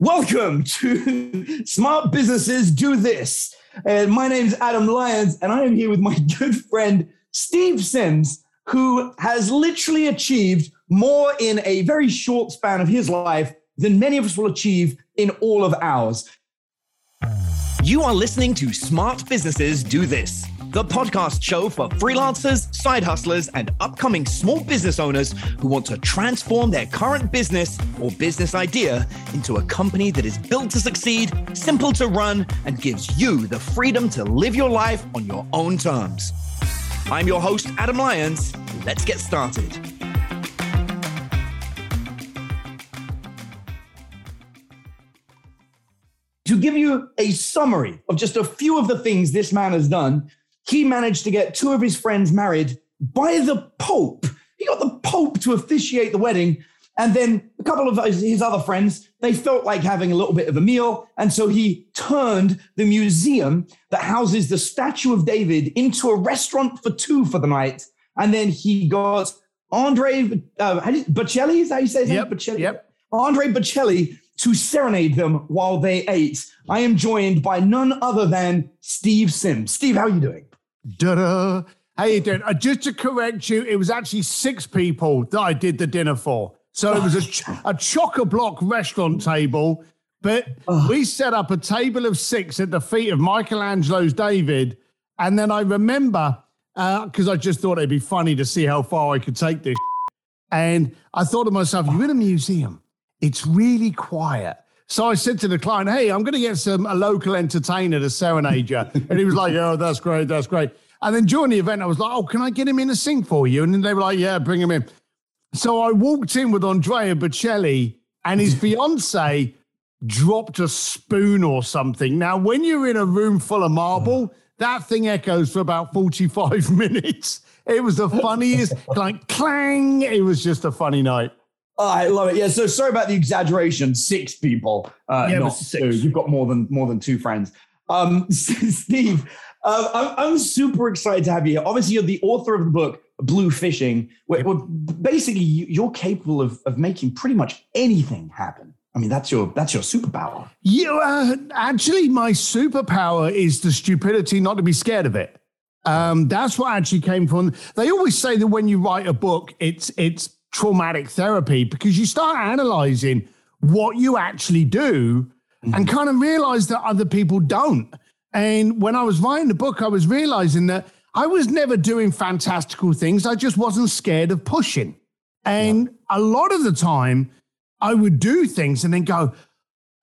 Welcome to Smart Businesses Do This. And my name is Adam Lyons, and I am here with my good friend Steve Sims, who has literally achieved more in a very short span of his life than many of us will achieve in all of ours. You are listening to Smart Businesses Do This the podcast show for freelancers, side hustlers, and upcoming small business owners who want to transform their current business or business idea into a company that is built to succeed, simple to run, and gives you the freedom to live your life on your own terms. I'm your host, Adam Lyons. Let's get started. To give you a summary of just a few of the things this man has done, he managed to get two of his friends married by the Pope. He got the Pope to officiate the wedding. And then a couple of his other friends, they felt like having a little bit of a meal. And so he turned the museum that houses the statue of David into a restaurant for two for the night. And then he got Andre uh, Bocelli, is that how you say his yep, name? Bocelli? Yep. Andre Bocelli to serenade them while they ate. I am joined by none other than Steve Sims. Steve, how are you doing? Da-da. How you doing? Uh, just to correct you, it was actually six people that I did the dinner for. So it was a, ch- a chock-a-block restaurant table, but we set up a table of six at the feet of Michelangelo's David. And then I remember, because uh, I just thought it'd be funny to see how far I could take this. And I thought to myself, you're in a museum. It's really quiet. So I said to the client, "Hey, I'm going to get some a local entertainer to serenade you," and he was like, "Oh, that's great, that's great." And then during the event, I was like, "Oh, can I get him in to sing for you?" And then they were like, "Yeah, bring him in." So I walked in with Andrea Bocelli, and his fiance dropped a spoon or something. Now, when you're in a room full of marble, that thing echoes for about 45 minutes. It was the funniest, like clang. It was just a funny night. Oh, I love it. Yeah. So sorry about the exaggeration. Six people. Uh, yeah, not six. Two. You've got more than more than two friends. Um, Steve, uh, I'm, I'm, super excited to have you here. Obviously, you're the author of the book Bluefishing. Where, where basically you're capable of, of making pretty much anything happen. I mean, that's your that's your superpower. Yeah, uh, actually, my superpower is the stupidity not to be scared of it. Um, that's what actually came from. They always say that when you write a book, it's it's traumatic therapy because you start analyzing what you actually do mm-hmm. and kind of realize that other people don't. And when I was writing the book, I was realizing that I was never doing fantastical things. I just wasn't scared of pushing. And yeah. a lot of the time, I would do things and then go,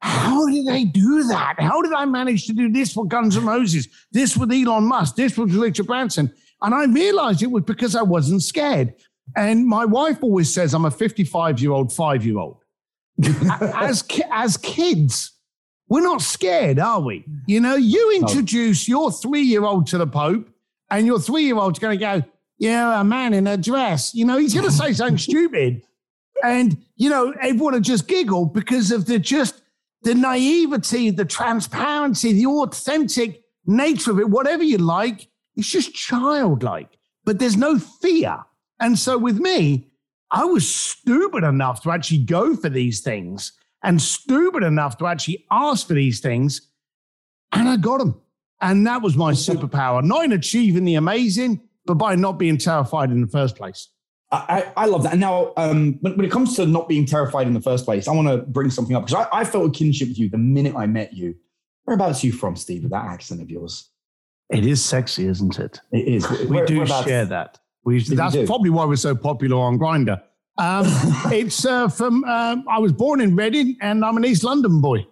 how did they do that? How did I manage to do this with Guns N' Roses, this with Elon Musk, this with Richard Branson? And I realized it was because I wasn't scared. And my wife always says I'm a 55 year old, five year old. as, as kids, we're not scared, are we? You know, you introduce your three year old to the Pope, and your three year old's going to go, Yeah, a man in a dress. You know, he's going to say something stupid. And, you know, everyone will just giggle because of the just the naivety, the transparency, the authentic nature of it, whatever you like. It's just childlike, but there's no fear. And so with me, I was stupid enough to actually go for these things and stupid enough to actually ask for these things. And I got them. And that was my superpower, not in achieving the amazing, but by not being terrified in the first place. I, I love that. And now, um, when, when, it comes to not being terrified in the first place, I want to bring something up because I, I, felt a kinship with you the minute I met you. Whereabouts are you from, Steve, with that accent of yours? It is sexy, isn't it? It is. We Where, do share that. We, that's probably why we're so popular on Grindr. Um, it's uh, from, um, I was born in Reading and I'm an East London boy.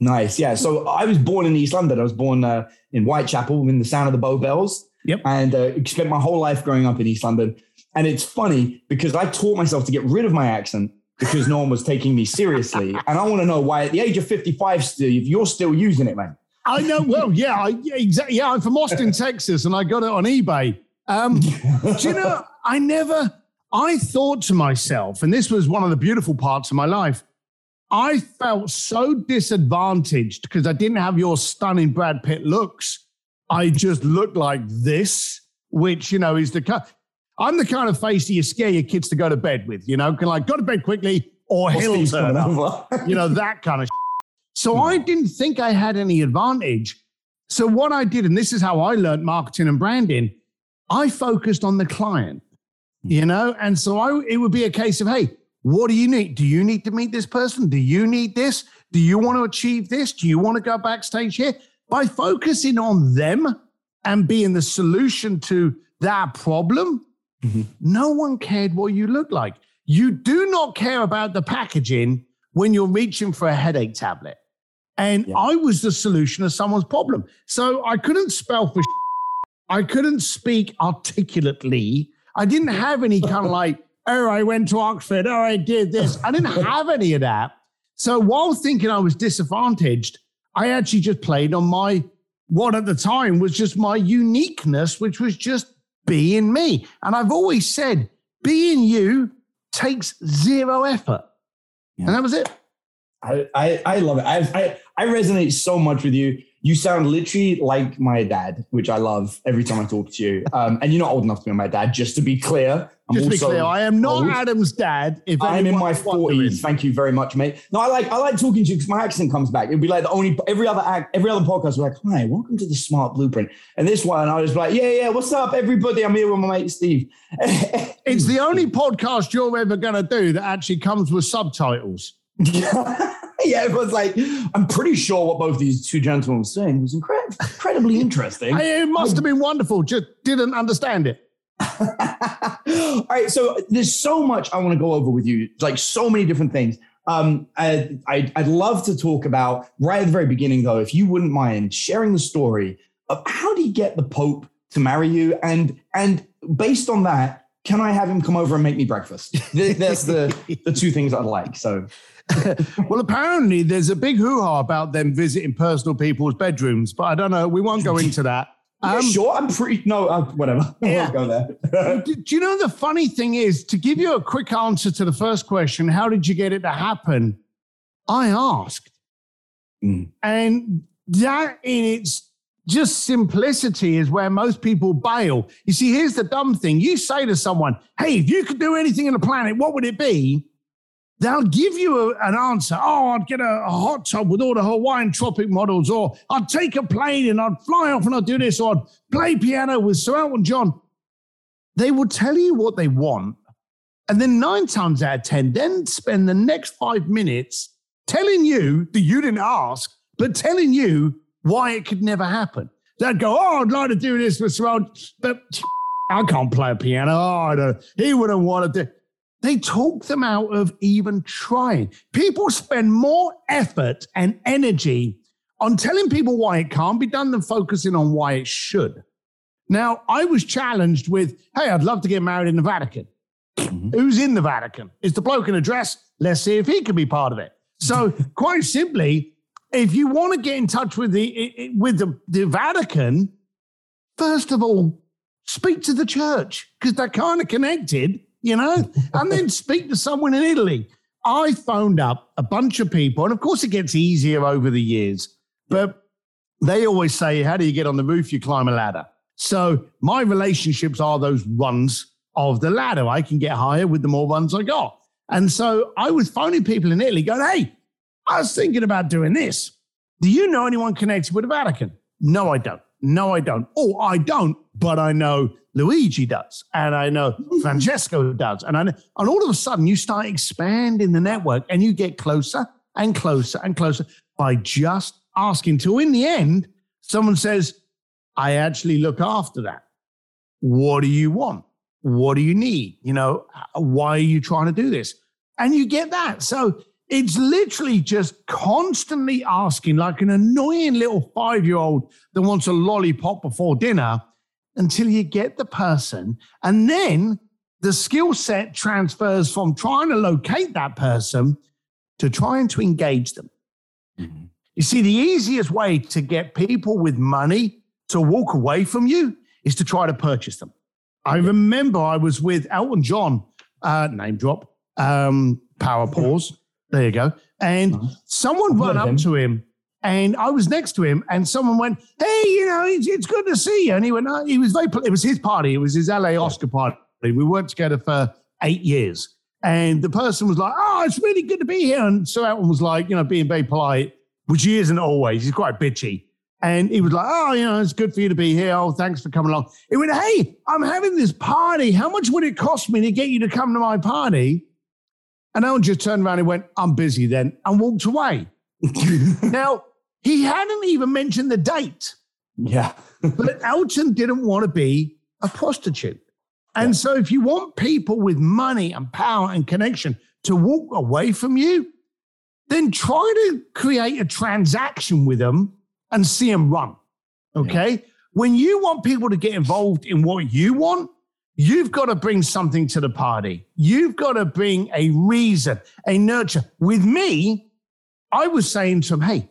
Nice. Yeah. So I was born in East London. I was born uh, in Whitechapel in the sound of the Bow Bells. Yep. And uh, spent my whole life growing up in East London. And it's funny because I taught myself to get rid of my accent because no one was taking me seriously. And I want to know why at the age of 55, Steve, you're still using it, man. I know. Well, yeah, I, exactly. Yeah, I'm from Austin, Texas, and I got it on eBay. Um, do you know, I never, I thought to myself, and this was one of the beautiful parts of my life, I felt so disadvantaged because I didn't have your stunning Brad Pitt looks. I just looked like this, which, you know, is the kind I'm the kind of face that you scare your kids to go to bed with, you know, can like go to bed quickly or he'll turn up. you know, that kind of So I didn't think I had any advantage. So what I did, and this is how I learned marketing and branding, I focused on the client, you know? And so I, it would be a case of, hey, what do you need? Do you need to meet this person? Do you need this? Do you want to achieve this? Do you want to go backstage here? By focusing on them and being the solution to that problem, mm-hmm. no one cared what you looked like. You do not care about the packaging when you're reaching for a headache tablet. And yeah. I was the solution to someone's problem. So I couldn't spell for I couldn't speak articulately. I didn't have any kind of like, oh, I went to Oxford. Oh, I did this. I didn't have any of that. So while thinking I was disadvantaged, I actually just played on my, what at the time was just my uniqueness, which was just being me. And I've always said, being you takes zero effort. Yeah. And that was it. I, I, I love it. I, I, I resonate so much with you. You sound literally like my dad, which I love every time I talk to you. Um, and you're not old enough to be my dad, just to be clear. I'm just to be clear, I am not old. Adam's dad. If I'm in my forties. Thank you very much, mate. No, I like I like talking to you because my accent comes back. It'd be like the only every other act, every other podcast. We're like, hi, welcome to the Smart Blueprint. And this one, I was like, yeah, yeah, what's up, everybody? I'm here with my mate Steve. it's the only podcast you're ever gonna do that actually comes with subtitles. yeah, it was like, I'm pretty sure what both these two gentlemen were saying was incre- incredibly interesting. it must have been wonderful, just didn't understand it. All right, so there's so much I want to go over with you, like so many different things. Um, I, I, I'd love to talk about right at the very beginning, though, if you wouldn't mind sharing the story of how do you get the Pope to marry you, and and based on that, can I have him come over and make me breakfast? That's the the two things I'd like. So well, apparently there's a big hoo-ha about them visiting personal people's bedrooms, but I don't know. We won't go into that. Um, sure, I'm pretty. No, uh, whatever. Yeah. go there. do, do you know the funny thing is to give you a quick answer to the first question? How did you get it to happen? I asked, mm. and that in its just simplicity is where most people bail. You see, here's the dumb thing: you say to someone, "Hey, if you could do anything on the planet, what would it be?" They'll give you a, an answer. Oh, I'd get a, a, hot tub with all the Hawaiian tropic models, or I'd take a plane and I'd fly off and I'd do this, or I'd play piano with Sir Elton John. They will tell you what they want. And then nine times out of 10, then spend the next five minutes telling you that you didn't ask, but telling you why it could never happen. They'd go, Oh, I'd like to do this with Sir Elton, but I can't play a piano. Oh, he wouldn't want to do they talk them out of even trying. People spend more effort and energy on telling people why it can't be done than focusing on why it should. Now, I was challenged with, hey, I'd love to get married in the Vatican. Mm-hmm. Who's in the Vatican? Is the bloke in a dress? Let's see if he can be part of it. So, quite simply, if you want to get in touch with the with the, the Vatican, first of all, speak to the church because they're kind of connected you know, and then speak to someone in Italy. I phoned up a bunch of people, and of course, it gets easier over the years, but they always say, How do you get on the roof? You climb a ladder. So my relationships are those runs of the ladder. I can get higher with the more runs I got. And so I was phoning people in Italy going, Hey, I was thinking about doing this. Do you know anyone connected with the Vatican? No, I don't. No, I don't. Oh, I don't, but I know Luigi does, and I know Francesco does, and I know, and all of a sudden you start expanding the network, and you get closer and closer and closer by just asking. Till in the end, someone says, "I actually look after that. What do you want? What do you need? You know, uh, why are you trying to do this?" And you get that. So it's literally just constantly asking, like an annoying little five year old that wants a lollipop before dinner until you get the person. And then the skill set transfers from trying to locate that person to trying to engage them. Mm-hmm. You see, the easiest way to get people with money to walk away from you is to try to purchase them. I remember I was with Elton John, uh, name drop, um, power pause. There you go. And someone ran up him. to him and I was next to him, and someone went, "Hey, you know, it's, it's good to see you." And he went, oh, "He was very. It was his party. It was his LA Oscar party. We worked together for eight years." And the person was like, "Oh, it's really good to be here." And so Elton was like, you know, being very polite, which he isn't always. He's quite bitchy. And he was like, Oh, you know, it's good for you to be here. Oh, thanks for coming along. He went, Hey, I'm having this party. How much would it cost me to get you to come to my party? And Elton just turned around and went, I'm busy then, and walked away. now, he hadn't even mentioned the date. Yeah. but Elton didn't want to be a prostitute. And yeah. so, if you want people with money and power and connection to walk away from you, then try to create a transaction with them and see them run. Okay. Yeah. When you want people to get involved in what you want, you've got to bring something to the party. You've got to bring a reason, a nurture. With me, I was saying to them, hey,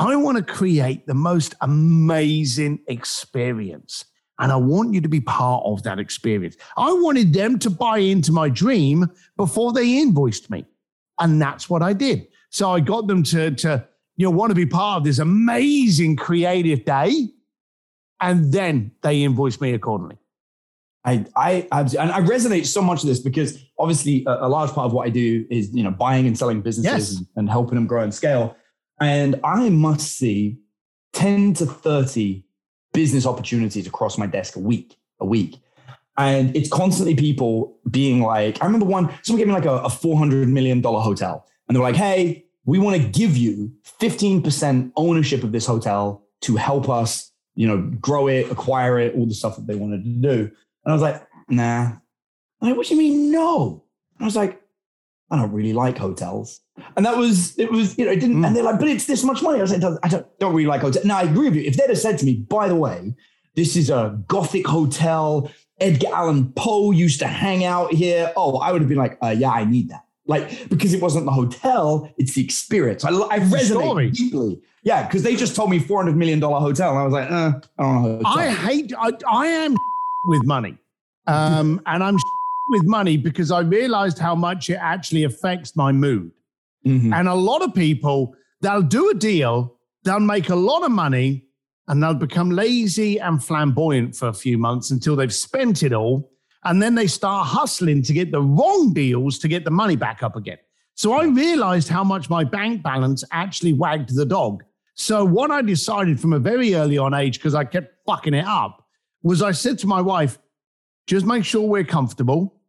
I want to create the most amazing experience. And I want you to be part of that experience. I wanted them to buy into my dream before they invoiced me. And that's what I did. So I got them to, to you know, want to be part of this amazing creative day. And then they invoiced me accordingly. I, I, and I resonate so much with this because obviously a, a, large part of what I do is, you know, buying and selling businesses yes. and, and helping them grow and scale. And I must see 10 to 30 business opportunities across my desk a week, a week. And it's constantly people being like, I remember one, someone gave me like a, a $400 million hotel. And they're like, hey, we want to give you 15% ownership of this hotel to help us, you know, grow it, acquire it, all the stuff that they wanted to do. And I was like, nah. I'm like, what do you mean no? And I was like, I don't really like hotels. And that was, it was, you know, it didn't, mm. and they're like, but it's this much money. I was like, I don't, don't really like hotels. Now I agree with you. If they'd have said to me, by the way, this is a Gothic hotel, Edgar Allan Poe used to hang out here. Oh, I would have been like, uh, yeah, I need that. Like, because it wasn't the hotel, it's the experience. I, I resonate deeply. Yeah, because they just told me $400 million hotel. And I was like, uh, I don't know. I hate, I, I am with money. Um, and I'm with money because I realized how much it actually affects my mood. Mm-hmm. And a lot of people, they'll do a deal, they'll make a lot of money, and they'll become lazy and flamboyant for a few months until they've spent it all. And then they start hustling to get the wrong deals to get the money back up again. So I realized how much my bank balance actually wagged the dog. So what I decided from a very early on age, because I kept fucking it up, was I said to my wife, just make sure we're comfortable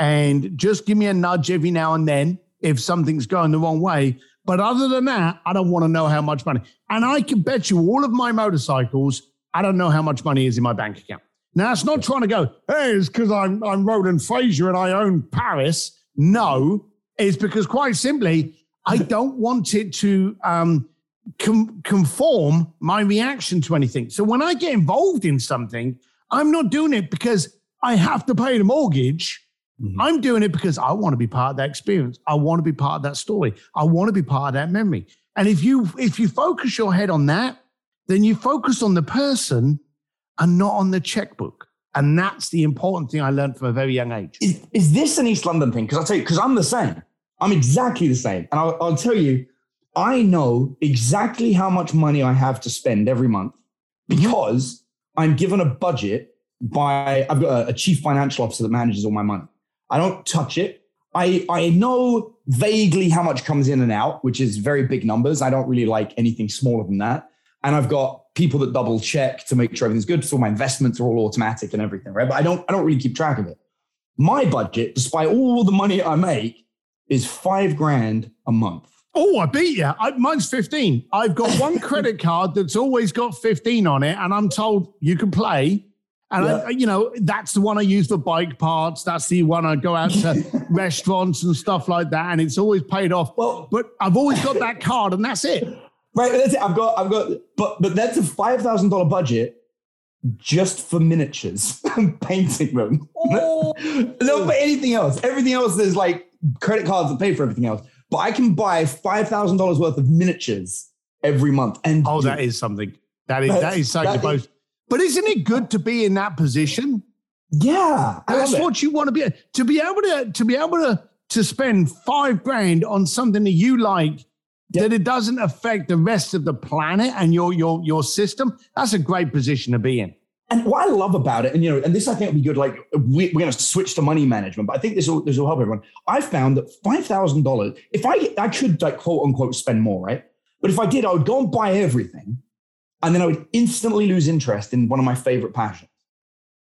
and just give me a nudge every now and then if something's going the wrong way. But other than that, I don't want to know how much money. And I can bet you all of my motorcycles, I don't know how much money is in my bank account. Now, it's not trying to go, hey, it's because I'm, I'm Roland Frasier and I own Paris. No, it's because quite simply, I don't want it to um, com- conform my reaction to anything. So when I get involved in something, I'm not doing it because I have to pay the mortgage. Mm-hmm. I'm doing it because I want to be part of that experience. I want to be part of that story. I want to be part of that memory. And if you if you focus your head on that, then you focus on the person and not on the checkbook. And that's the important thing I learned from a very young age. Is, is this an East London thing? Because I'll tell you, because I'm the same. I'm exactly the same. And I'll, I'll tell you, I know exactly how much money I have to spend every month mm-hmm. because I'm given a budget by I've got a, a, chief financial officer that manages all my money. I don't touch it. I I know vaguely how much comes in and out, which is very big numbers. I don't really like anything smaller than that. And I've got people that double check to make sure everything's good. So my investments are all automatic and everything, right? But I don't I don't really keep track of it. My budget, despite all the money I make, is five grand a month. Oh, I beat you. I, mine's 15. I've got one credit card that's always got 15 on it, and I'm told you can play. And yeah. I, you know, that's the one I use for bike parts. That's the one I go out to restaurants and stuff like that, and it's always paid off. Well, but I've always got that card, and that's it. Right, that's it. I've got, I've got, but but that's a five thousand dollar budget just for miniatures, painting them. Oh. no, for anything else. Everything else is like credit cards that pay for everything else. But I can buy five thousand dollars worth of miniatures every month. And oh, that is something. That is that is something. That but isn't it good to be in that position? Yeah, that's what you want to be. To be able to to be able to to spend five grand on something that you like Yep. that it doesn't affect the rest of the planet and your your your system. That's a great position to be in. And what I love about it, and you know, and this I think will be good. Like we, are going to switch to money management, but I think this will this will help everyone. I found that five thousand dollars, if I I could like quote unquote spend more, right? But if I did, I would go and buy everything. And then I would instantly lose interest in one of my favorite passions.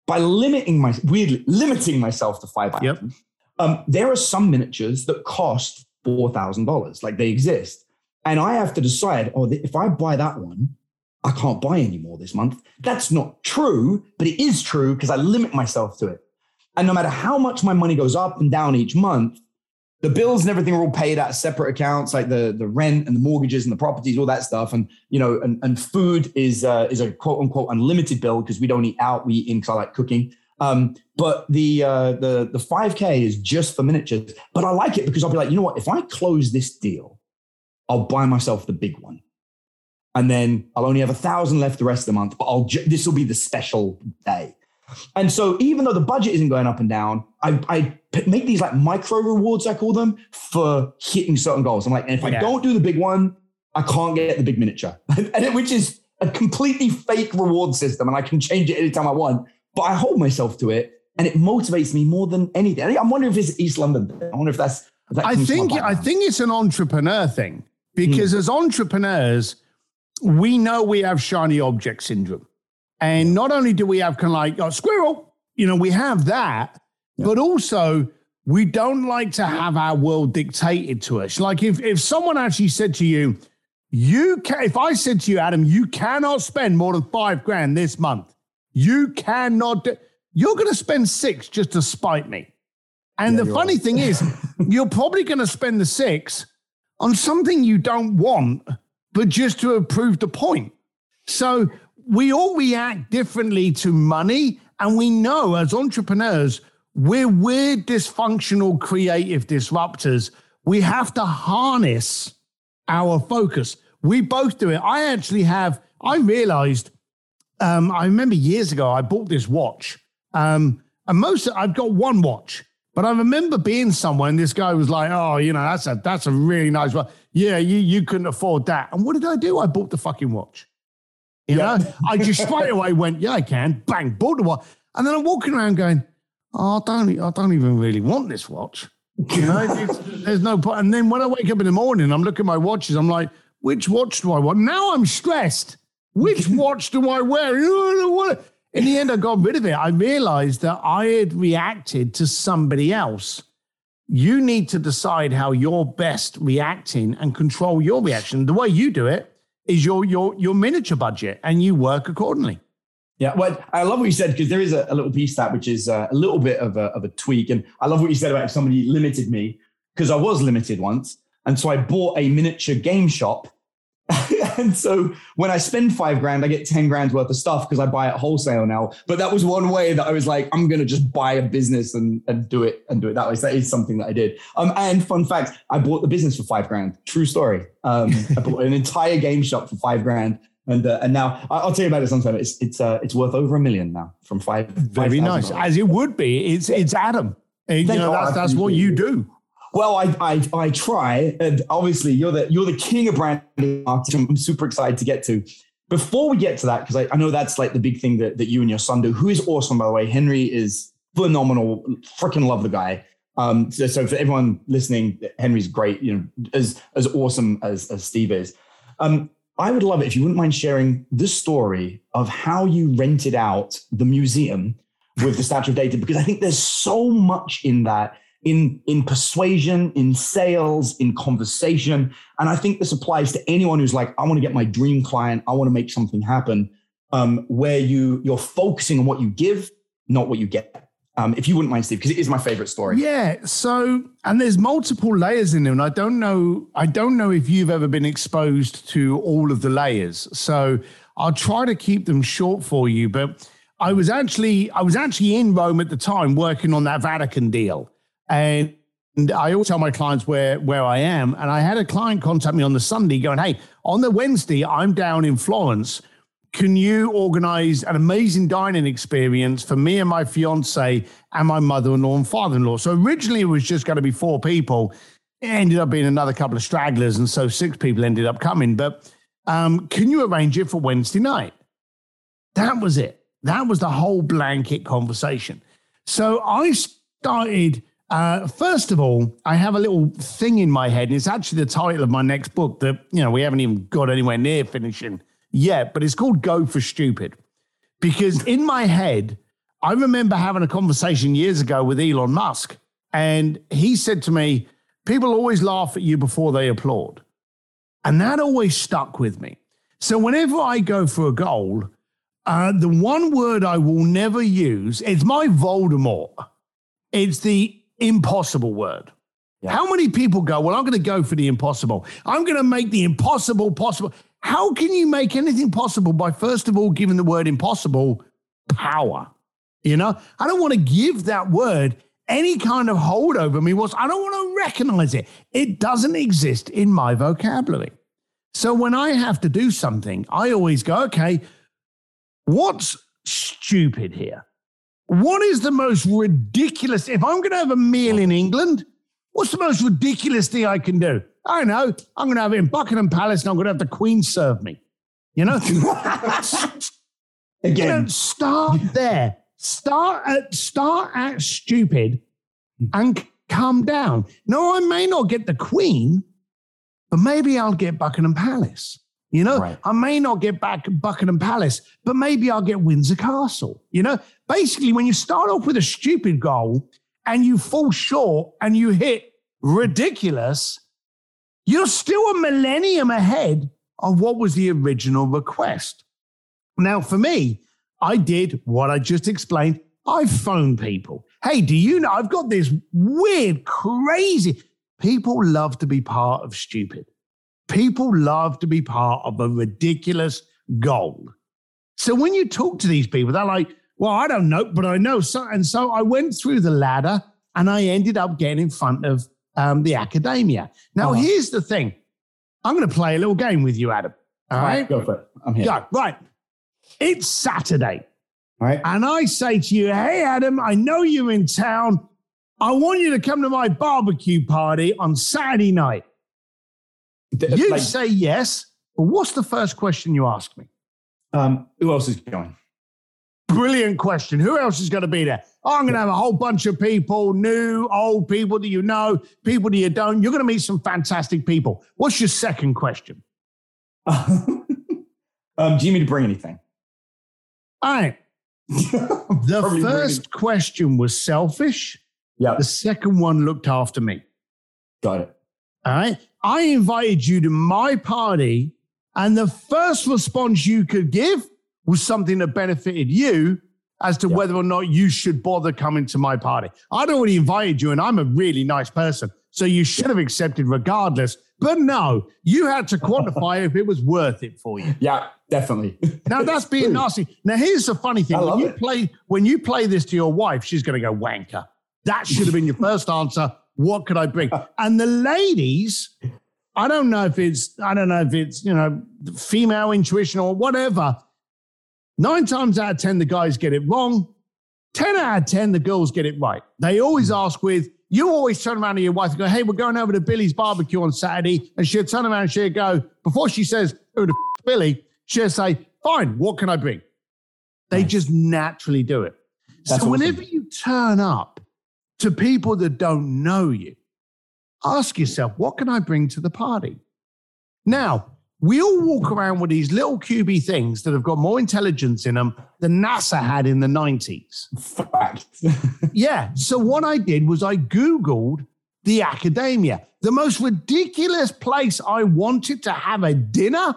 By limiting my weirdly limiting myself to five Yep. items, um, there are some miniatures that cost four thousand dollars, like they exist, and I have to decide. Oh, if I buy that one, I can't buy any more this month. That's not true, but it is true because I limit myself to it. And no matter how much my money goes up and down each month, the bills and everything are all paid out of separate accounts, like the, the rent and the mortgages and the properties, all that stuff. And you know, and, and food is uh, is a quote unquote unlimited bill because we don't eat out, we eat in because I like cooking. Um, but the uh, the the 5K is just for miniatures. But I like it because I'll be like, you know what? If I close this deal, I'll buy myself the big one and then I'll only have a thousand left the rest of the month. But I'll ju- this will be the special day. And so even though the budget isn't going up and down, I make these like micro rewards, I call them, for hitting certain goals. I'm like, and if I don't do the big one, I can't get the big miniature, and it, which is a completely fake reward system, and I can change it anytime I want. But I hold myself to it, and it motivates me more than anything. I'm wondering if it's East London. I wonder if that's. if that I comes from my think I think it's an entrepreneur thing because hmm. as entrepreneurs, we know we have shiny object syndrome, and not only do we have kind of like oh, squirrel, you know, we have that, but also we don't like to have our world dictated to us. Like if if someone actually said to you, you can, if I said to you, Adam, you cannot spend more than five grand this month, you cannot. do- You're going to spend six just to spite me. And Yeah, the funny right. thing is, you're probably going to spend the six on something you don't want, but just to prove the point. So we all react differently to money. And we know as entrepreneurs, we're weird, dysfunctional, creative disruptors. We have to harness our focus. We both do it. I actually have, I realized, um, I remember years ago, I bought this watch. Um, and most, I've got one watch, but I remember being somewhere and this guy was like, oh, you know, that's a, that's a really nice watch. Yeah, you, you couldn't afford that. And what did I do? I bought the fucking watch. You know, I just straight away went, yeah, I can. Bang, bought the watch. And then I'm walking around going, oh, I don't, I don't even really want this watch. You know, it's, there's no point. And then when I wake up in the morning, I'm looking at my watches. I'm like, which watch do I want? Now I'm stressed. Which watch do I wear? I don't want it. In the end, I got rid of it. I realized that I had reacted to somebody else. You need to decide how you're best reacting and control your reaction. The way you do it is your your your miniature budget, and you work accordingly. Yeah, well, I love what you said because there is a, a little piece that which is uh, a little bit of a, of a tweak, and I love what you said about if somebody limited me because I was limited once, and so I bought a miniature game shop, and so when I spend five grand, I get ten grand worth of stuff because I buy it wholesale now. But that was one way that I was like, I'm gonna just buy a business and, and do it and do it that way. So that is something that I did. Um, and fun fact, I bought the business for five grand. True story. Um, I bought an entire game shop for five grand. And, uh, and now I'll tell you about it sometime. It's it's uh, it's worth over a million now from five. Very nice, as it would be. It's it's Adam. And, you know, that's that's what you do. Well, I, I I try, and obviously you're the you're the king of branding marketing. I'm super excited to get to. Before we get to that, because I, I know that's like the big thing that, that you and your son do, who is awesome by the way. Henry is phenomenal. Freaking love the guy. Um, so, so for everyone listening, Henry's great. You know, as as awesome as as Steve is. Um, I would love it if you wouldn't mind sharing the story of how you rented out the museum with the Statue of David, because I think there's so much in that in in persuasion, in sales, in conversation, and I think this applies to anyone who's like, I want to get my dream client, I want to make something happen. Um, where you you're focusing on what you give, not what you get. Um, if you wouldn't mind, Steve, because it is my favorite story. Yeah. So, and there's multiple layers in there, and I don't know. I don't know if you've ever been exposed to all of the layers. So, I'll try to keep them short for you. But I was actually, I was actually in Rome at the time, working on that Vatican deal, and. I always tell my clients where where I am, and I had a client contact me on the Sunday, going, "Hey, on the Wednesday, I'm down in Florence. Can you organize an amazing dining experience for me and my fiance and my mother-in-law and father-in-law? So originally it was just going to be four people. It ended up being another couple of stragglers, and so six people ended up coming. But um, can you arrange it for Wednesday night? That was it. That was the whole blanket conversation. So I started Uh, first of all, I have a little thing in my head. And it's actually the title of my next book that, you know, we haven't even got anywhere near finishing yet, but it's called Go for Stupid. Because in my head, I remember having a conversation years ago with Elon Musk. And he said to me, People always laugh at you before they applaud. And that always stuck with me. So whenever I go for a goal, uh, the one word I will never use, it's my Voldemort. It's the impossible word. Yeah. How many people go, Well, I'm going to go for the impossible? I'm going to make the impossible possible. How can you make anything possible by, first of all, giving the word impossible power? You know, I don't want to give that word any kind of hold over me. Was I don't want to recognize it. It doesn't exist in my vocabulary. So when I have to do something, I always go, okay, what's stupid here? What is the most ridiculous? If I'm going to have a meal in England, what's the most ridiculous thing I can do? I know. I'm going to have it in Buckingham Palace and I'm going to have the Queen serve me. You know? Again. You know, start there. Start at start at stupid and come down. No, I may not get the Queen, but maybe I'll get Buckingham Palace. You know, right. I may not get back Buckingham Palace, but maybe I'll get Windsor Castle. You know, basically, when you start off with a stupid goal and you fall short and you hit ridiculous, you're still a millennium ahead of what was the original request. Now, for me, I did what I just explained. I phoned people. Hey, do you know I've got this weird, crazy. People love to be part of stupid. People love to be part of a ridiculous goal. So when you talk to these people, they're like, well, I don't know, but I know. So, and so I went through the ladder and I ended up getting in front of um, the Accademia. Now, oh. here's the thing I'm going to play a little game with you, Adam. All, All right? right? Go for it. I'm here. Go. right. It's Saturday. All right. And I say to you, hey, Adam, I know you're in town. I want you to come to my barbecue party on Saturday night. You like, say yes, but what's the first question you ask me? Um, who else is going? Brilliant question. Who else is going to be there? Oh, I'm going to have a whole bunch of people, new, old people that you know, people that you don't. You're going to meet some fantastic people. What's your second question? um, do you mean to bring anything? All right. the first question was selfish. Yeah. The second one looked after me. Got it. All right. I invited you to my party, and the first response you could give was something that benefited you as to whether or not you should bother coming to my party. I'd already invited you, and I'm a really nice person. So you should have accepted regardless. But no, you had to quantify if it was worth it for you. Yeah, definitely. Now that's being nasty. Now here's the funny thing: when you it. play when you play this to your wife, she's going to go wanker. That should have been your first answer. What could I bring? And the ladies, I don't know if it's I don't know if it's you know female intuition or whatever. Nine times out of ten, the guys get it wrong. Ten out of ten, the girls get it right. They always hmm. ask with you always turn around to your wife and go, Hey, we're going over to Billy's barbecue on Saturday. And she'll turn around and she'll go, before she says, Oh, the f- Billy, she'll say, Fine, what can I bring? They nice. just naturally do it. That's so awesome. whenever you turn up to people that don't know you, ask yourself, What can I bring to the party? Now, we all walk around with these little QB things that have got more intelligence in them than NASA had in the 90s. Fact. yeah. So what I did was I Googled the Accademia. The most ridiculous place I wanted to have a dinner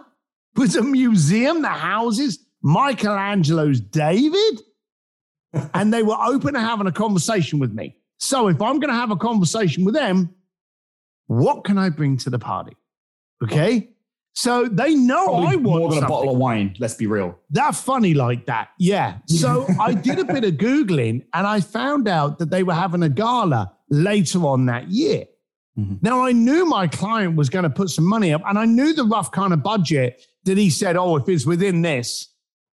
was a museum that houses Michelangelo's David. and they were open to having a conversation with me. So if I'm going to have a conversation with them, what can I bring to the party? Okay. So they know Probably I want more than something. a bottle of wine. Let's be real. That funny like that, yeah. So I did a bit of googling, and I found out that they were having a gala later on that year. Mm-hmm. Now I knew my client was going to put some money up, and I knew the rough kind of budget that he said, "Oh, if it's within this,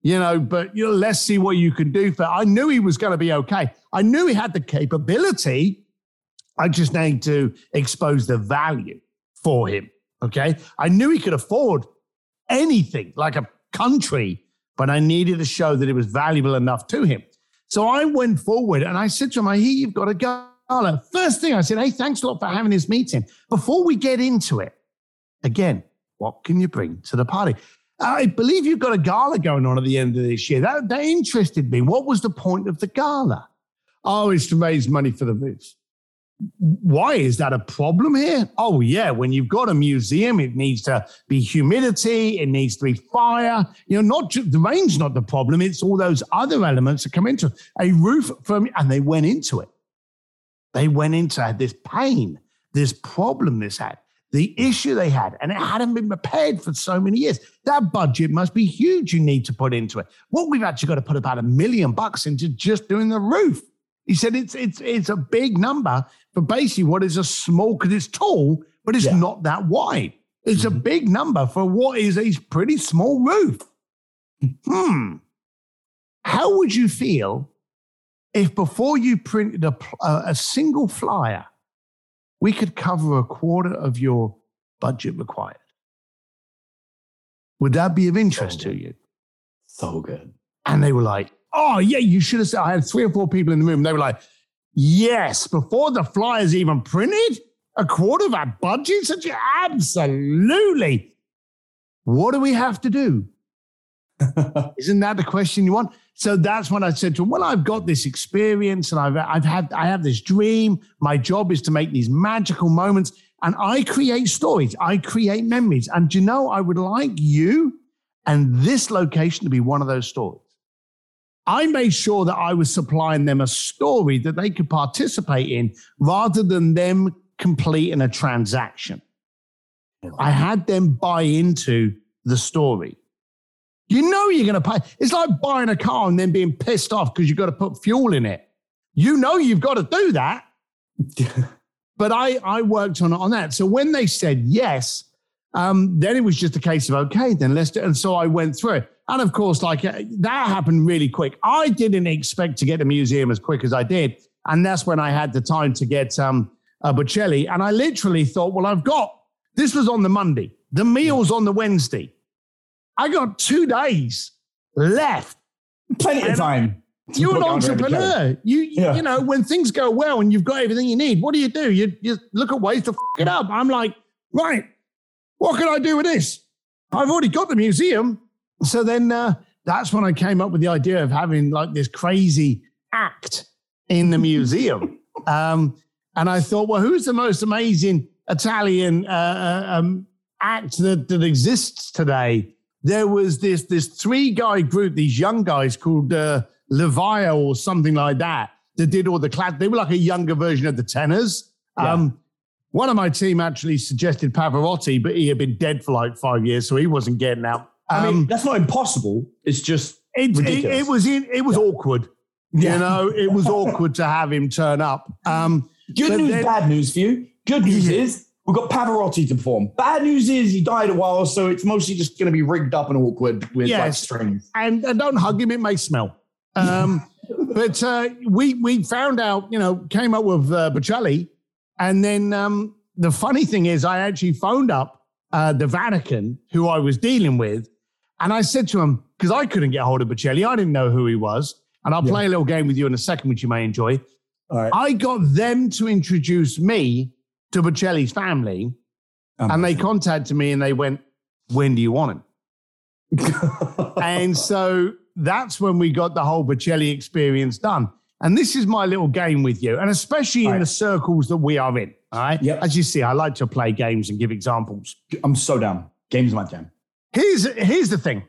you know." But you know, let's see what you can do for. I knew he was going to be okay. I knew he had the capability. I just need to expose the value for him. Okay. I knew he could afford anything like a country, but I needed to show that it was valuable enough to him. So I went forward and I said to him, I hear you've got a gala. First thing I said, hey, thanks a lot for having this meeting. Before we get into it, again, what can you bring to the party? I believe you've got a gala going on at the end of this year. That, that interested me. What was the point of the gala? Oh, it's to raise money for the roofs. Why is that a problem here? Oh, yeah. When you've got a museum, it needs to be humidity, it needs to be fire. You know, not just, the rain's not the problem, it's all those other elements that come into it. A roof from, and they went into it. They went into this pain, this problem this had, the issue they had, and it hadn't been prepared for so many years. That budget must be huge you need to put into it. What we've actually got to put about a million bucks into just doing the roof. He said it's it's it's a big number for basically what is a small because it's tall, but it's yeah. not that wide. It's mm-hmm. a big number for what is a pretty small roof. Hmm. How would you feel if before you printed a, a, a single flyer, we could cover a quarter of your budget required? Would that be of interest so to you? So good. And they were like, oh, yeah, you should have said, I had three or four people in the room. They were like, yes, before the flyers even printed, a quarter of our budget? Such absolutely. What do we have to do? Isn't that the question you want? So that's when I said to him, Well, I've got this experience and I've I've had I have this dream. My job is to make these magical moments. And I create stories, I create memories. And you know, I would like you and this location to be one of those stories. I made sure that I was supplying them a story that they could participate in rather than them completing a transaction. I had them buy into the story. You know you're going to pay. It's like buying a car and then being pissed off because you've got to put fuel in it. You know you've got to do that. but I, I worked on on that. So when they said yes, um, then it was just a case of okay, then let's do. It. And so I went through it. And of course, like uh, that happened really quick. I didn't expect to get the museum as quick as I did. And that's when I had the time to get um, a Bocelli. And I literally thought, well, I've got this was on the Monday, the meal's on the Wednesday. I got two days left. Plenty and of time. You're an entrepreneur. You yeah. you know when things go well and you've got everything you need, what do you do? You you look at ways to f- it up. I'm like, right, what can I do with this? I've already got the museum. So then uh, that's when I came up with the idea of having like this crazy act in the museum. um, and I thought, well, who's the most amazing Italian uh, uh, um, act that, that exists today? There was this this three guy group, these young guys called uh, Levia or something like that, that did all the class. They were like a younger version of the tenors. Yeah. Um, one of my team actually suggested Pavarotti, but he had been dead for like five years, so he wasn't getting out. I mean, um, that's not impossible. It's just it, it, it, was in, it was yeah. awkward. Yeah. You know, it was awkward to have him turn up. Um, Good news, then, bad news for you. Good news yeah. is we've got Pavarotti to perform. Bad news is he died a while, so it's mostly just going to be rigged up and awkward with yes. like strings. And, and don't hug him; it may smell. Um, but uh, we we found out, you know, came up with uh, Bocelli, and then um, the funny thing is, I actually phoned up uh, the Vatican, who I was dealing with, and I said to him, because I couldn't get hold of Bocelli, I didn't know who he was. And I'll yeah. play a little game with you in a second, which you may enjoy. I got them to introduce me to Bocelli's family. and they contacted me and they went, When do you want him? and so that's when we got the whole Bocelli experience done. And this is my little game with you, and especially in the circles that we are in. All right. Yep. As you see, I like to play games and give examples. I'm so down. Games my jam. Here's here's the thing.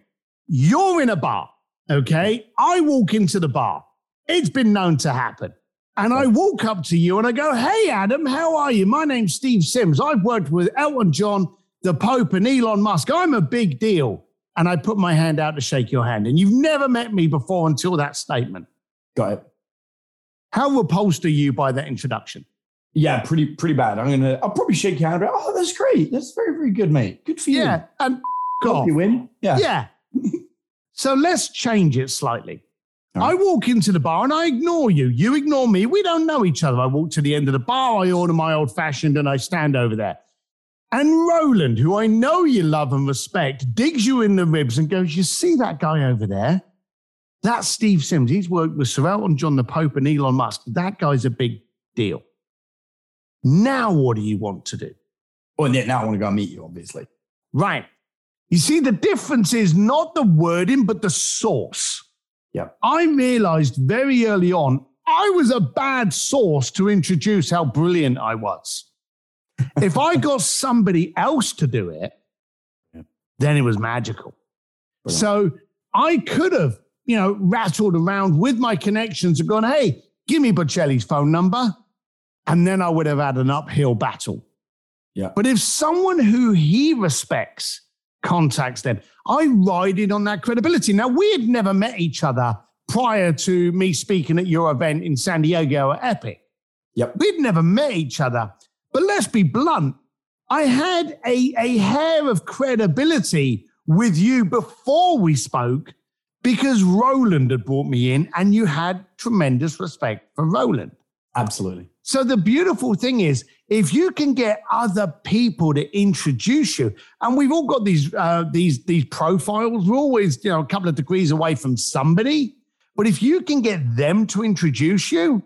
You're in a bar, okay? I walk into the bar. It's been known to happen. And I walk up to you and I go, Hey, Adam, how are you? My name's Steve Sims. I've worked with Elton John, the Pope, and Elon Musk. I'm a big deal. And I put my hand out to shake your hand. And you've never met me before until that statement. Got it. How repulsed are you by that introduction? Yeah, pretty pretty bad. I'm gonna. I'll probably shake your hand. But, oh, that's great. That's very very good, mate. Good for you. Yeah, and Hope you win. Yeah. Yeah. so let's change it slightly. Right. I walk into the bar and I ignore you. You ignore me. We don't know each other. I walk to the end of the bar. I order my old fashioned and I stand over there. And Roland, who I know you love and respect, digs you in the ribs and goes, You see that guy over there? That's Steve Sims. He's worked with Sir Elton John, the Pope, and Elon Musk. That guy's a big deal. Now, what do you want to do? Well, now I want to go meet you, obviously. Right. You see, the difference is not the wording, but the source. Yeah. I realized very early on I was a bad source to introduce how brilliant I was. if I got somebody else to do it, yeah. then it was magical. Brilliant. So I could have, you know, rattled around with my connections and gone, hey, give me Bocelli's phone number. And then I would have had an uphill battle. Yeah. But if someone who he respects contacts them, I ride in on that credibility. Now, we had never met each other prior to me speaking at your event in San Diego at Epic. Yep. We'd never met each other. But let's be blunt. I had a, a hair of credibility with you before we spoke because Roland had brought me in and you had tremendous respect for Roland. Absolutely. So the beautiful thing is, if you can get other people to introduce you, and we've all got these uh, these these profiles, we're always you know a couple of degrees away from somebody. But if you can get them to introduce you,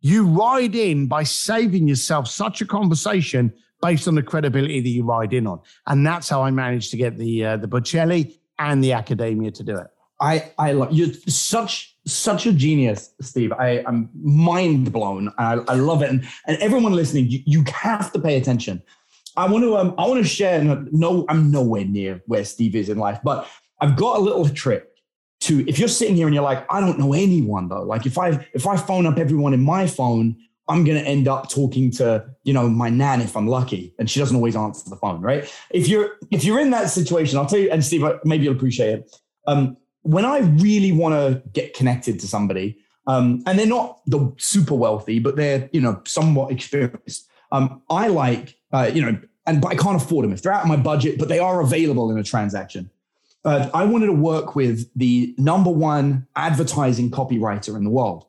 you ride in by saving yourself such a conversation based on the credibility that you ride in on. And that's how I managed to get the uh, the Bocelli and the Accademia to do it. I I love you're such such a genius, Steve. I am mind blown. I, I love it, and and everyone listening, you, you have to pay attention. I want to um I want to share. No, I'm nowhere near where Steve is in life, but I've got a little trick to if you're sitting here and you're like, I don't know anyone though. Like if I if I phone up everyone in my phone, I'm gonna end up talking to, you know, my nan if I'm lucky. And she doesn't always answer the phone, right? If you're if you're in that situation, I'll tell you, and Steve, maybe you'll appreciate it. Um, when I really want to get connected to somebody, um, and they're not the super wealthy, but they're, you know, somewhat experienced. Um, I like, uh, you know, and but I can't afford them if they're out of my budget, but they are available in a transaction uh, I wanted to work with the number one advertising copywriter in the world.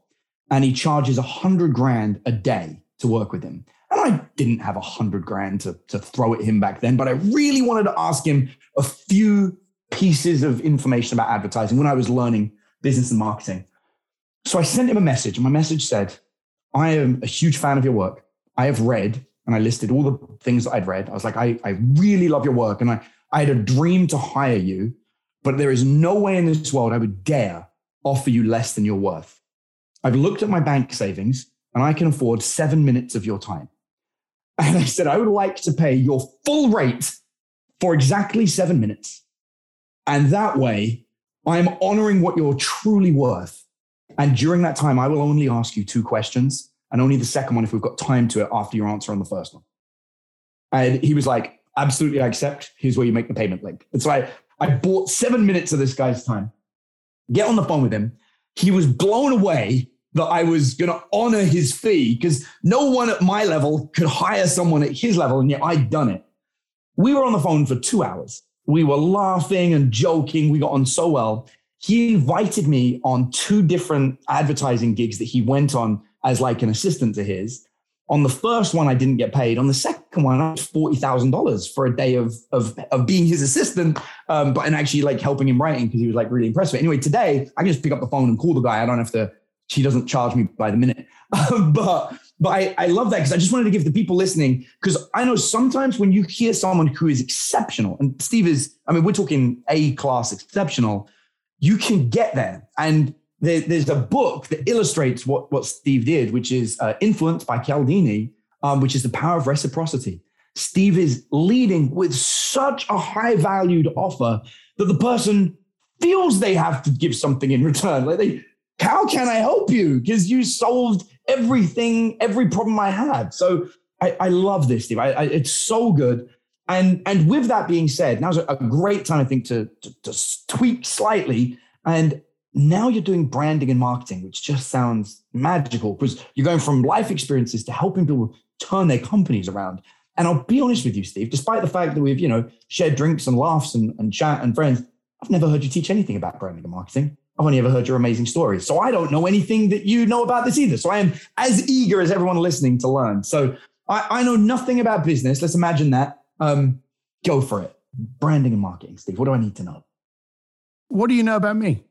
And he charges a hundred grand a day to work with him. And I didn't have a hundred grand to, to throw at him back then, but I really wanted to ask him a few pieces of information about advertising when I was learning business and marketing. So I sent him a message, and my message said, I am a huge fan of your work. I have read, and I listed all the things that I'd read. I was like, I, I really love your work, and I, I had a dream to hire you but there is no way in this world I would dare offer you less than you're worth. I've looked at my bank savings and I can afford seven minutes of your time. And I said, I would like to pay your full rate for exactly seven minutes. And that way, I'm honoring what you're truly worth. And during that time, I will only ask you two questions and only the second one if we've got time to it after your answer on the first one. And he was like, absolutely, I accept. Here's where you make the payment link. And so I I bought seven minutes of this guy's time. Get on the phone with him. He was blown away that I was going to honor his fee because no one at my level could hire someone at his level, and yet I'd done it. We were on the phone for two hours. We were laughing and joking. We got on so well. He invited me on two different advertising gigs that he went on as like an assistant to his. On the first one, I didn't get paid. On the second one, I was forty thousand dollars for a day of of of being his assistant, um, but and actually like helping him writing because he was like really impressed it. Anyway, today I can just pick up the phone and call the guy. I don't have to. She doesn't charge me by the minute, but but I, I love that because I just wanted to give the people listening because I know sometimes when you hear someone who is exceptional, and Steve is, I mean, we're talking A class exceptional, you can get there. And there, there's a book that illustrates what, what Steve did, which is uh, Influence by Cialdini, um, which is the power of reciprocity. Steve is leading with such a high valued offer that the person feels they have to give something in return. Like they, how can I help you? Because you solved everything, every problem I had. So I, I love this, Steve. I, I, it's so good. And and with that being said, now's a, great time I think to, to, to tweak slightly and now you're doing branding and marketing, which just sounds magical because you're going from life experiences to helping people turn their companies around. And I'll be honest with you, Steve, despite the fact that we've, you know, shared drinks and laughs and, and chat and friends, I've never heard you teach anything about branding and marketing. I've only ever heard your amazing stories. So I don't know anything that you know about this either. So I am as eager as everyone listening to learn. So I, I know nothing about business. Let's imagine that. Um, go for it. Branding and marketing, Steve. What do I need to know? What do you know about me?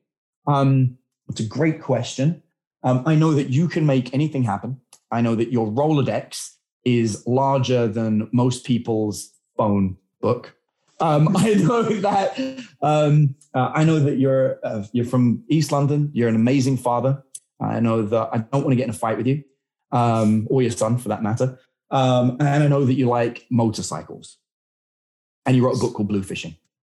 Um, it's a great question. Um, I know that you can make anything happen. I know that your Rolodex is larger than most people's phone book. Um, I know that um, uh, I know that you're uh, you're from East London. You're an amazing father. I know that I don't want to get in a fight with you, um, or your son for that matter. Um, and I know that you like motorcycles. And you wrote a book called Bluefishing.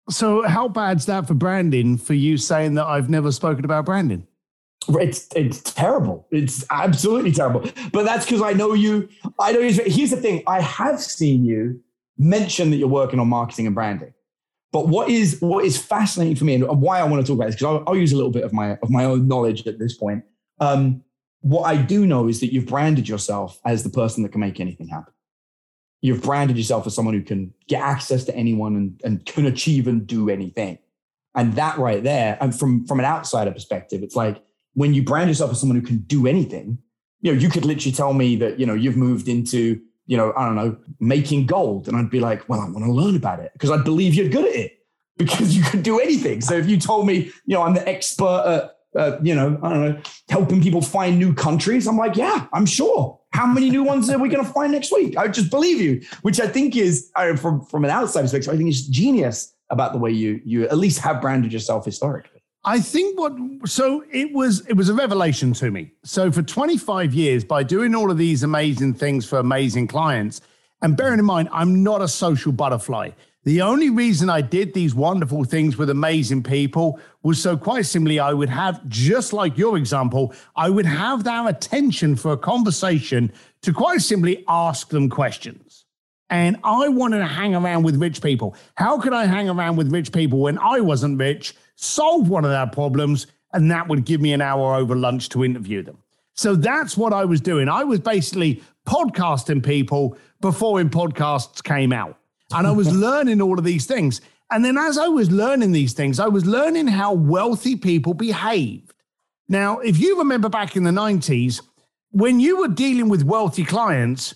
So, how bad's that for branding? For you saying that I've never spoken about branding? It's it's terrible. It's absolutely terrible. But that's because I know you. I know you. Here's the thing. I have seen you mention that you're working on marketing and branding. But what is what is fascinating for me and why I want to talk about this because I'll, I'll, use a little bit of my of my own knowledge at this point. Um, what I do know is that you've branded yourself as the person that can make anything happen. You've branded yourself as someone who can get access to anyone and, and can achieve and do anything. And that right there, and from from an outsider perspective, it's like when you brand yourself as someone who can do anything, you know, you could literally tell me that, you know, you've moved into, you know, I don't know, making gold. And I'd be like, well, I want to learn about it because I believe you're good at it because you could do anything. So if you told me, you know, I'm the expert at uh, you know, I don't know, helping people find new countries. I'm like, yeah, I'm sure. How many new ones are we going to find next week? I just believe you, which I think is uh, from from an outside perspective, I think it's genius about the way you you at least have branded yourself historically. I think what so it was it was a revelation to me. So for 25 years, by doing all of these amazing things for amazing clients, and bearing in mind, I'm not a social butterfly. The only reason I did these wonderful things with amazing people was so quite simply I would have, just like your example, I would have their attention for a conversation to quite simply ask them questions. And I wanted to hang around with rich people. How could I hang around with rich people when I wasn't rich, solve one of their problems, and that would give me an hour over lunch to interview them? So that's what I was doing. I was basically podcasting people before in podcasts came out. And I was learning all of these things. And then as I was learning these things, I was learning how wealthy people behaved. Now, if you remember back in the 90s, when you were dealing with wealthy clients,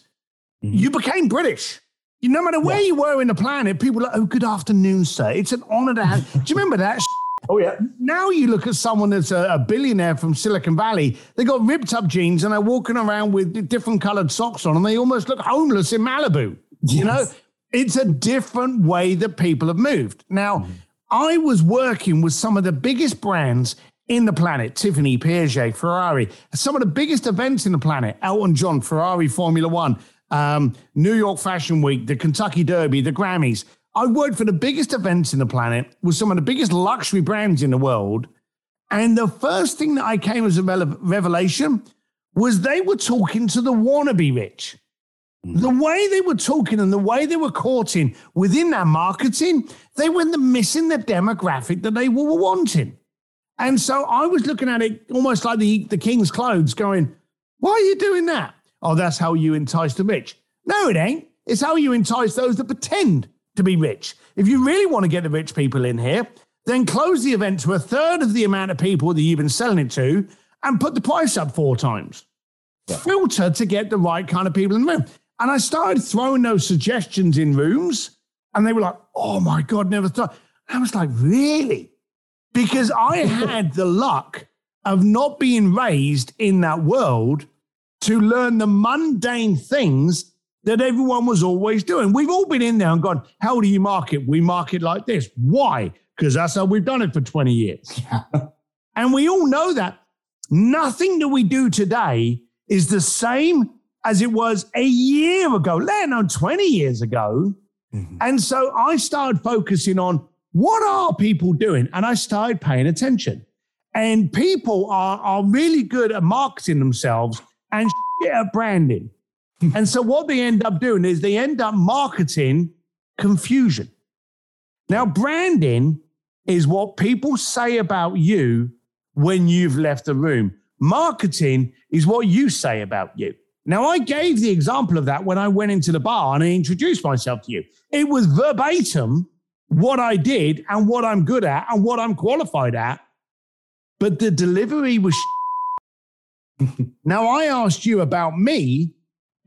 mm-hmm. you became British. You, no matter where yeah. you were in the planet, people were like, oh, good afternoon, sir. It's an honor to have. Do you remember that? Oh, yeah. Now you look at someone that's a, billionaire from Silicon Valley, they got ripped up jeans and they're walking around with different colored socks on and they almost look homeless in Malibu. Yes. You know, it's a different way that people have moved. Now, mm. I was working with some of the biggest brands in the planet Tiffany, Piaget, Ferrari, some of the biggest events in the planet Elton John, Ferrari Formula One, um, New York Fashion Week, the Kentucky Derby, the Grammys. I worked for the biggest events in the planet with some of the biggest luxury brands in the world. And the first thing that I came as a revelation was they were talking to the wannabe rich. Hmm. The way they were talking and the way they were courting within that marketing, they were missing the demographic that they were wanting. And so I was looking at it almost like the, the king's clothes, going, Why are you doing that? Oh, that's how you entice the rich. No, it ain't. It's how you entice those that pretend to be rich. If you really want to get the rich people in here, then close the event to a third of the amount of people that you've been selling it to and put the price up four times. Yeah. Filter to get the right kind of people in the room. And I started throwing those suggestions in rooms, and they were like, oh my God, never thought. I was like, really? Because I had the luck of not being raised in that world to learn the mundane things that everyone was always doing. We've all been in there and gone, how do you market? We market like this. Why? Because that's how we've done it for 20 years. and we all know that nothing that we do today is the same as it was a year ago, let alone 20 years ago. Mm-hmm. And so I started focusing on what are people doing? And I started paying attention. And people are, are really good at marketing themselves and shit at branding. And so what they end up doing is they end up marketing confusion. Now, branding is what people say about you when you've left the room. Marketing is what you say about you. Now, I gave the example of that when I went into the bar and I introduced myself to you. It was verbatim what I did and what I'm good at and what I'm qualified at. But the delivery was. now, I asked you about me,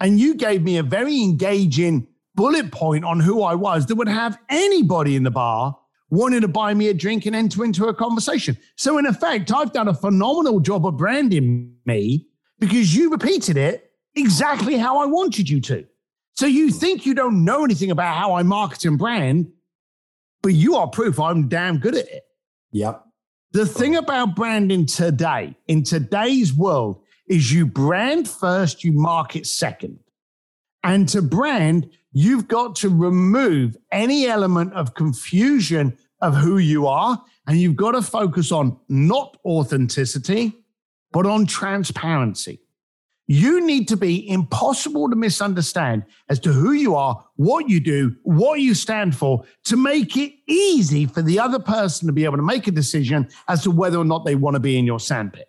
and you gave me a very engaging bullet point on who I was that would have anybody in the bar wanting to buy me a drink and enter into a conversation. So, in effect, I've done a phenomenal job of branding me because you repeated it exactly how I wanted you to. So you hmm. think you don't know anything about how I market and brand, but you are proof I'm damn good at it. Yep. The thing about branding today, in today's world, is you brand first, you market second. And to brand, you've got to remove any element of confusion of who you are. And you've got to focus on not authenticity, but on transparency. You need to be impossible to misunderstand as to who you are, what you do, what you stand for, to make it easy for the other person to be able to make a decision as to whether or not they want to be in your sandpit.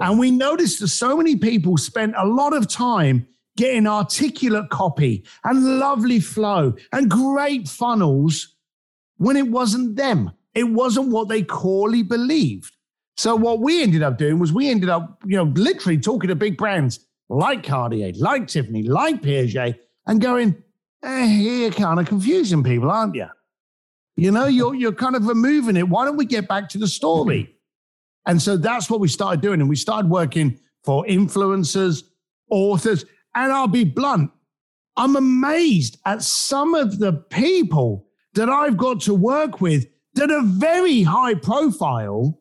And we noticed that so many people spent a lot of time getting articulate copy and lovely flow and great funnels when it wasn't them. It wasn't what they corely believed. So what we ended up doing was we ended up, you know, literally talking to big brands like Cartier, like Tiffany, like Piaget, and going, eh, you're kind of confusing people, aren't you? You know, you're you're kind of removing it. Why don't we get back to the story? And so that's what we started doing. And we started working for influencers, authors. And I'll be blunt, I'm amazed at some of the people that I've got to work with that are very high profile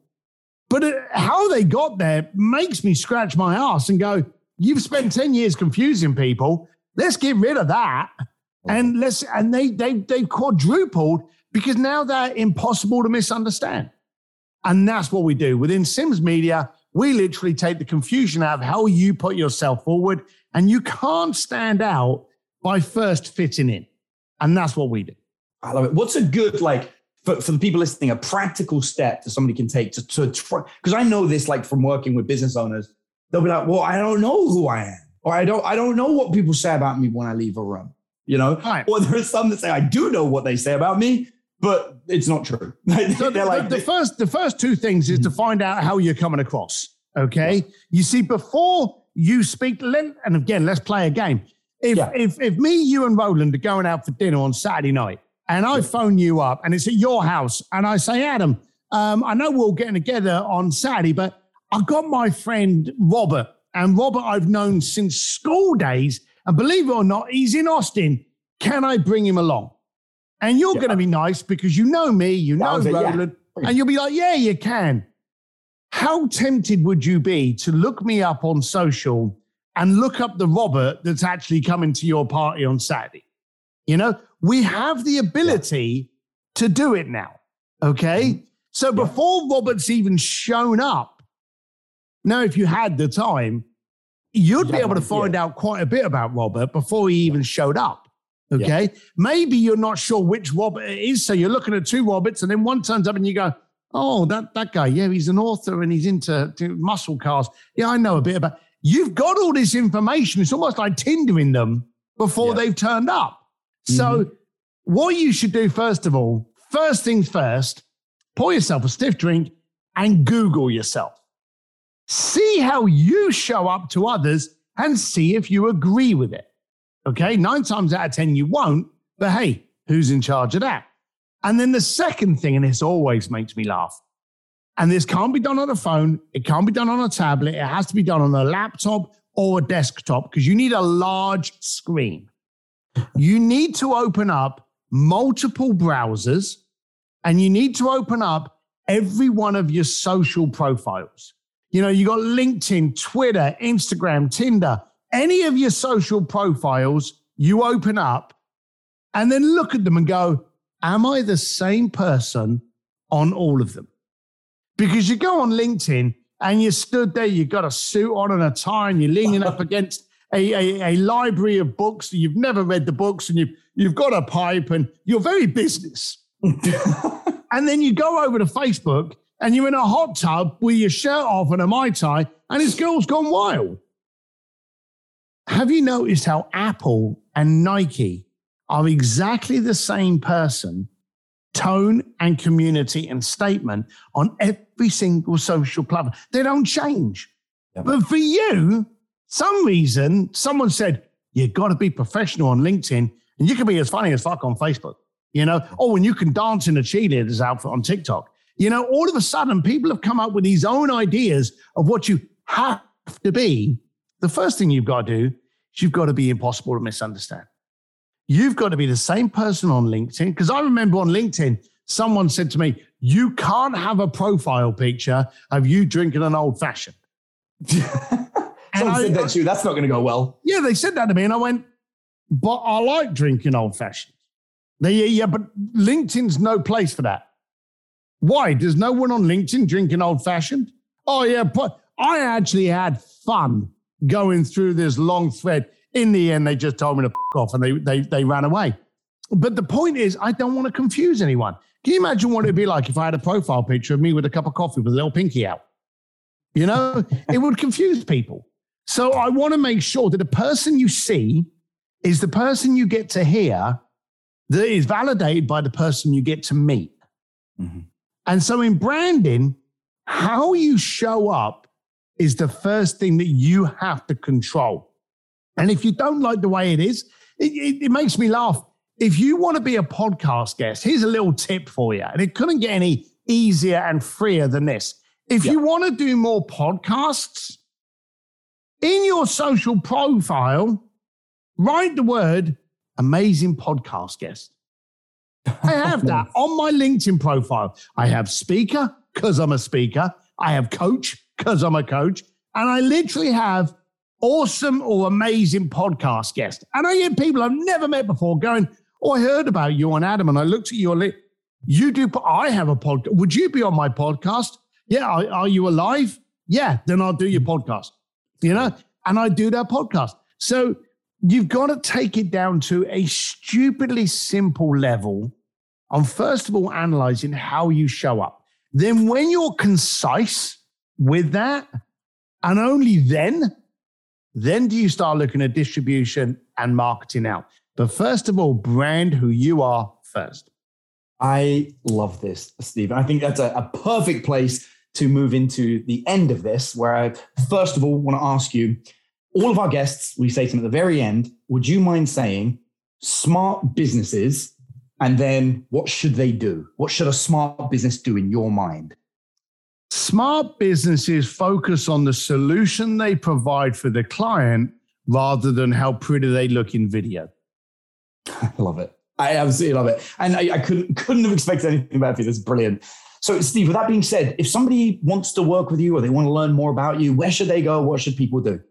but it, how they got there makes me scratch my ass and go, you've spent 10 years confusing people. Let's get rid of that. Mm-hmm. And let's and they they they quadrupled because now they're impossible to misunderstand. And that's what we do. Within Sims Media, we literally take the confusion out of how you put yourself forward. And you can't stand out by first fitting in. And that's what we do. I love it. What's a good like for, for the people listening, a practical step that somebody can take to, to try. Because I know this, like from working with business owners, they'll be like, well, I don't know who I am. Or I don't, I don't know what people say about me when I leave a room. You know, right. or there are some that say I do know what they say about me, but it's not true. so the, like, the, first, the first two things is to find out how you're coming across. Okay, yeah. you see, before you speak, and again, let's play a game. If yeah. if if me, you, and Roland are going out for dinner on Saturday night, and I phone you up and it's at your house and I say, Adam, um, I know we're all getting together on Saturday, but I got my friend Robert, and Robert I've known since school days. And believe it or not, he's in Austin. Can I bring him along? And you're yeah. going to be nice because you know me, you know Roland, yeah. and you'll be like, yeah, you can. How tempted would you be to look me up on social and look up the Robert that's actually coming to your party on Saturday? You know, we have the ability yeah. to do it now. Okay. Mm-hmm. So before. Robert's even shown up, now, if you had the time, you'd be able to find out quite a bit about Robert before he even showed up. Okay. Maybe you're not sure which Robert it is. So you're looking at two Roberts, and then one turns up and you go, Oh, that, that guy. Yeah, he's an author and he's into muscle cars. Yeah, I know a bit about. You've got all this information. It's almost like Tindering them before they've turned up. So, mm-hmm. what you should do, first of all, first things first, pour yourself a stiff drink and Google yourself. See how you show up to others and see if you agree with it. Okay. Nine times out of 10, you won't, but hey, who's in charge of that? And then the second thing, and this always makes me laugh, and this can't be done on a phone, it can't be done on a tablet, it has to be done on a laptop or a desktop because you need a large screen you need to open up multiple browsers and you need to open up every one of your social profiles. You know, you got LinkedIn, Twitter, Instagram, Tinder, any of your social profiles, you open up and then look at them and go, Am I the same person on all of them? Because you go on LinkedIn and you stood there, you got a suit on and a tie, and you're leaning up against a, a, a library of books. That you've never read the books and you've, you've got a pipe and you're very business. and then you go over to Facebook and you're in a hot tub with your shirt off and a Mai Tai and this girl's gone wild. Have you noticed how Apple and Nike are exactly the same person, tone and community and statement on every single social platform? They don't change. Yeah. But for you, some reason, someone said, you've got to be professional on LinkedIn and you can be as funny as fuck on Facebook, you know? Oh, and you can dance in a cheerleader's outfit on TikTok. You know, all of a sudden, people have come up with these own ideas of what you have to be the first thing you've got to do is you've got to be impossible to misunderstand. You've got to be the same person on LinkedIn. Because I remember on LinkedIn, someone said to me, You can't have a profile picture of you drinking an old fashioned. Someone I, said that to you. That's not going to go well. Yeah, they said that to me. And I went, But I like drinking old fashioned. They, yeah, yeah, but LinkedIn's no place for that. Why? There's no one on LinkedIn drinking old fashioned? Oh, yeah. But I actually had fun going through this long thread. In the end, they just told me to f off and they, they, they ran away. But the point is, I don't want to confuse anyone. Can you imagine what it'd be like if I had a profile picture of me with a cup of coffee with a little pinky out? You know, it would confuse people. So I want to make sure that the person you see is the person you get to hear that is validated by the person you get to meet. Mm-hmm. And so in branding, how you show up is the first thing that you have to control. And if you don't like the way it is, it, it, it makes me laugh. If you want to be a podcast guest, here's a little tip for you. And it couldn't get any easier and freer than this. If you want to do more podcasts, in your social profile, write the word amazing podcast guest. I have that on my LinkedIn profile. I have speaker because I'm a speaker. I have coach because I'm a coach. And I literally have awesome or amazing podcast guests. And I get people I've never met before going, Oh, I heard about you on Adam. And I looked at your list. You do, I have a podcast. Would you be on my podcast? Yeah. Are, are you alive? Yeah. Then I'll do your podcast, you know? And I do that podcast. So you've got to take it down to a stupidly simple level on first of all analyzing how you show up. Then, when you're concise with that, and only then, then do you start looking at distribution and marketing out. But first of all, brand who you are first. I love this, Steve. I think that's a, a perfect place to move into the end of this, where I first of all want to ask you all of our guests, we say to them at the very end, would you mind saying smart businesses and then what should they do? What should a smart business do in your mind? Smart businesses focus on the solution they provide for the client rather than how pretty they look in video. I love it. I absolutely love it. And I, I couldn't, couldn't have expected anything better. That's brilliant. So, Steve, with that being said, if somebody wants to work with you or they want to learn more about you, where should they go? What should people do?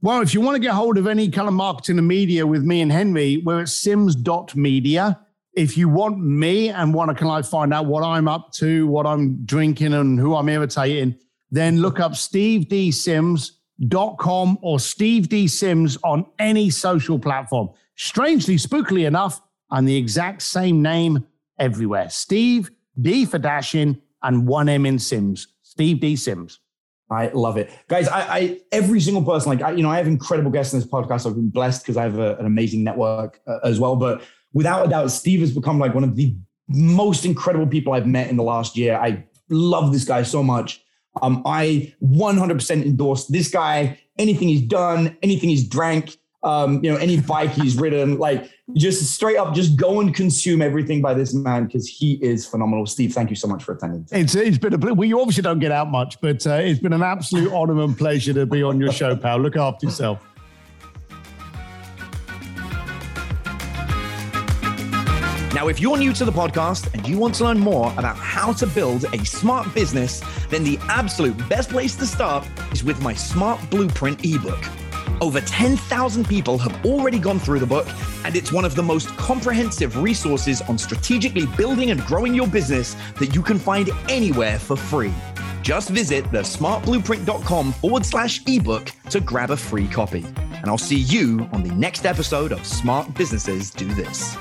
Well, if you want to get hold of any kind of marketing and media with me and Henry, we're at sims.media. If you want me and want to kind of find out what I'm up to, what I'm drinking, and who I'm irritating, then look up stevedsims.com or Steve D. Sims on any social platform. Strangely, spookily enough, I'm the exact same name everywhere. Steve D for dashing and one M in Sims. Steve D. Sims. I love it, guys. I, I every single person, like I, you know, I have incredible guests in this podcast. I've been blessed because I have a, an amazing network uh, as well. But without a doubt, Steve has become like one of the most incredible people I've met in the last year. I love this guy so much. Um, I 100% endorse this guy. Anything he's done, anything he's drank, um, you know, any bike he's ridden, like just straight up, just go and consume everything by this man because he is phenomenal. Steve, thank you so much for attending. It's, it's been a well, you obviously don't get out much, but uh, it's been an absolute honor and pleasure to be on your show, pal. Look after yourself. Now, if you're new to the podcast and you want to learn more about how to build a smart business, then the absolute best place to start is with my Smart Blueprint ebook. Over 10,000 people have already gone through the book, and it's one of the most comprehensive resources on strategically building and growing your business that you can find anywhere for free. Just visit thesmartblueprint.com forward slash ebook to grab a free copy. And I'll see you on the next episode of Smart Businesses Do This.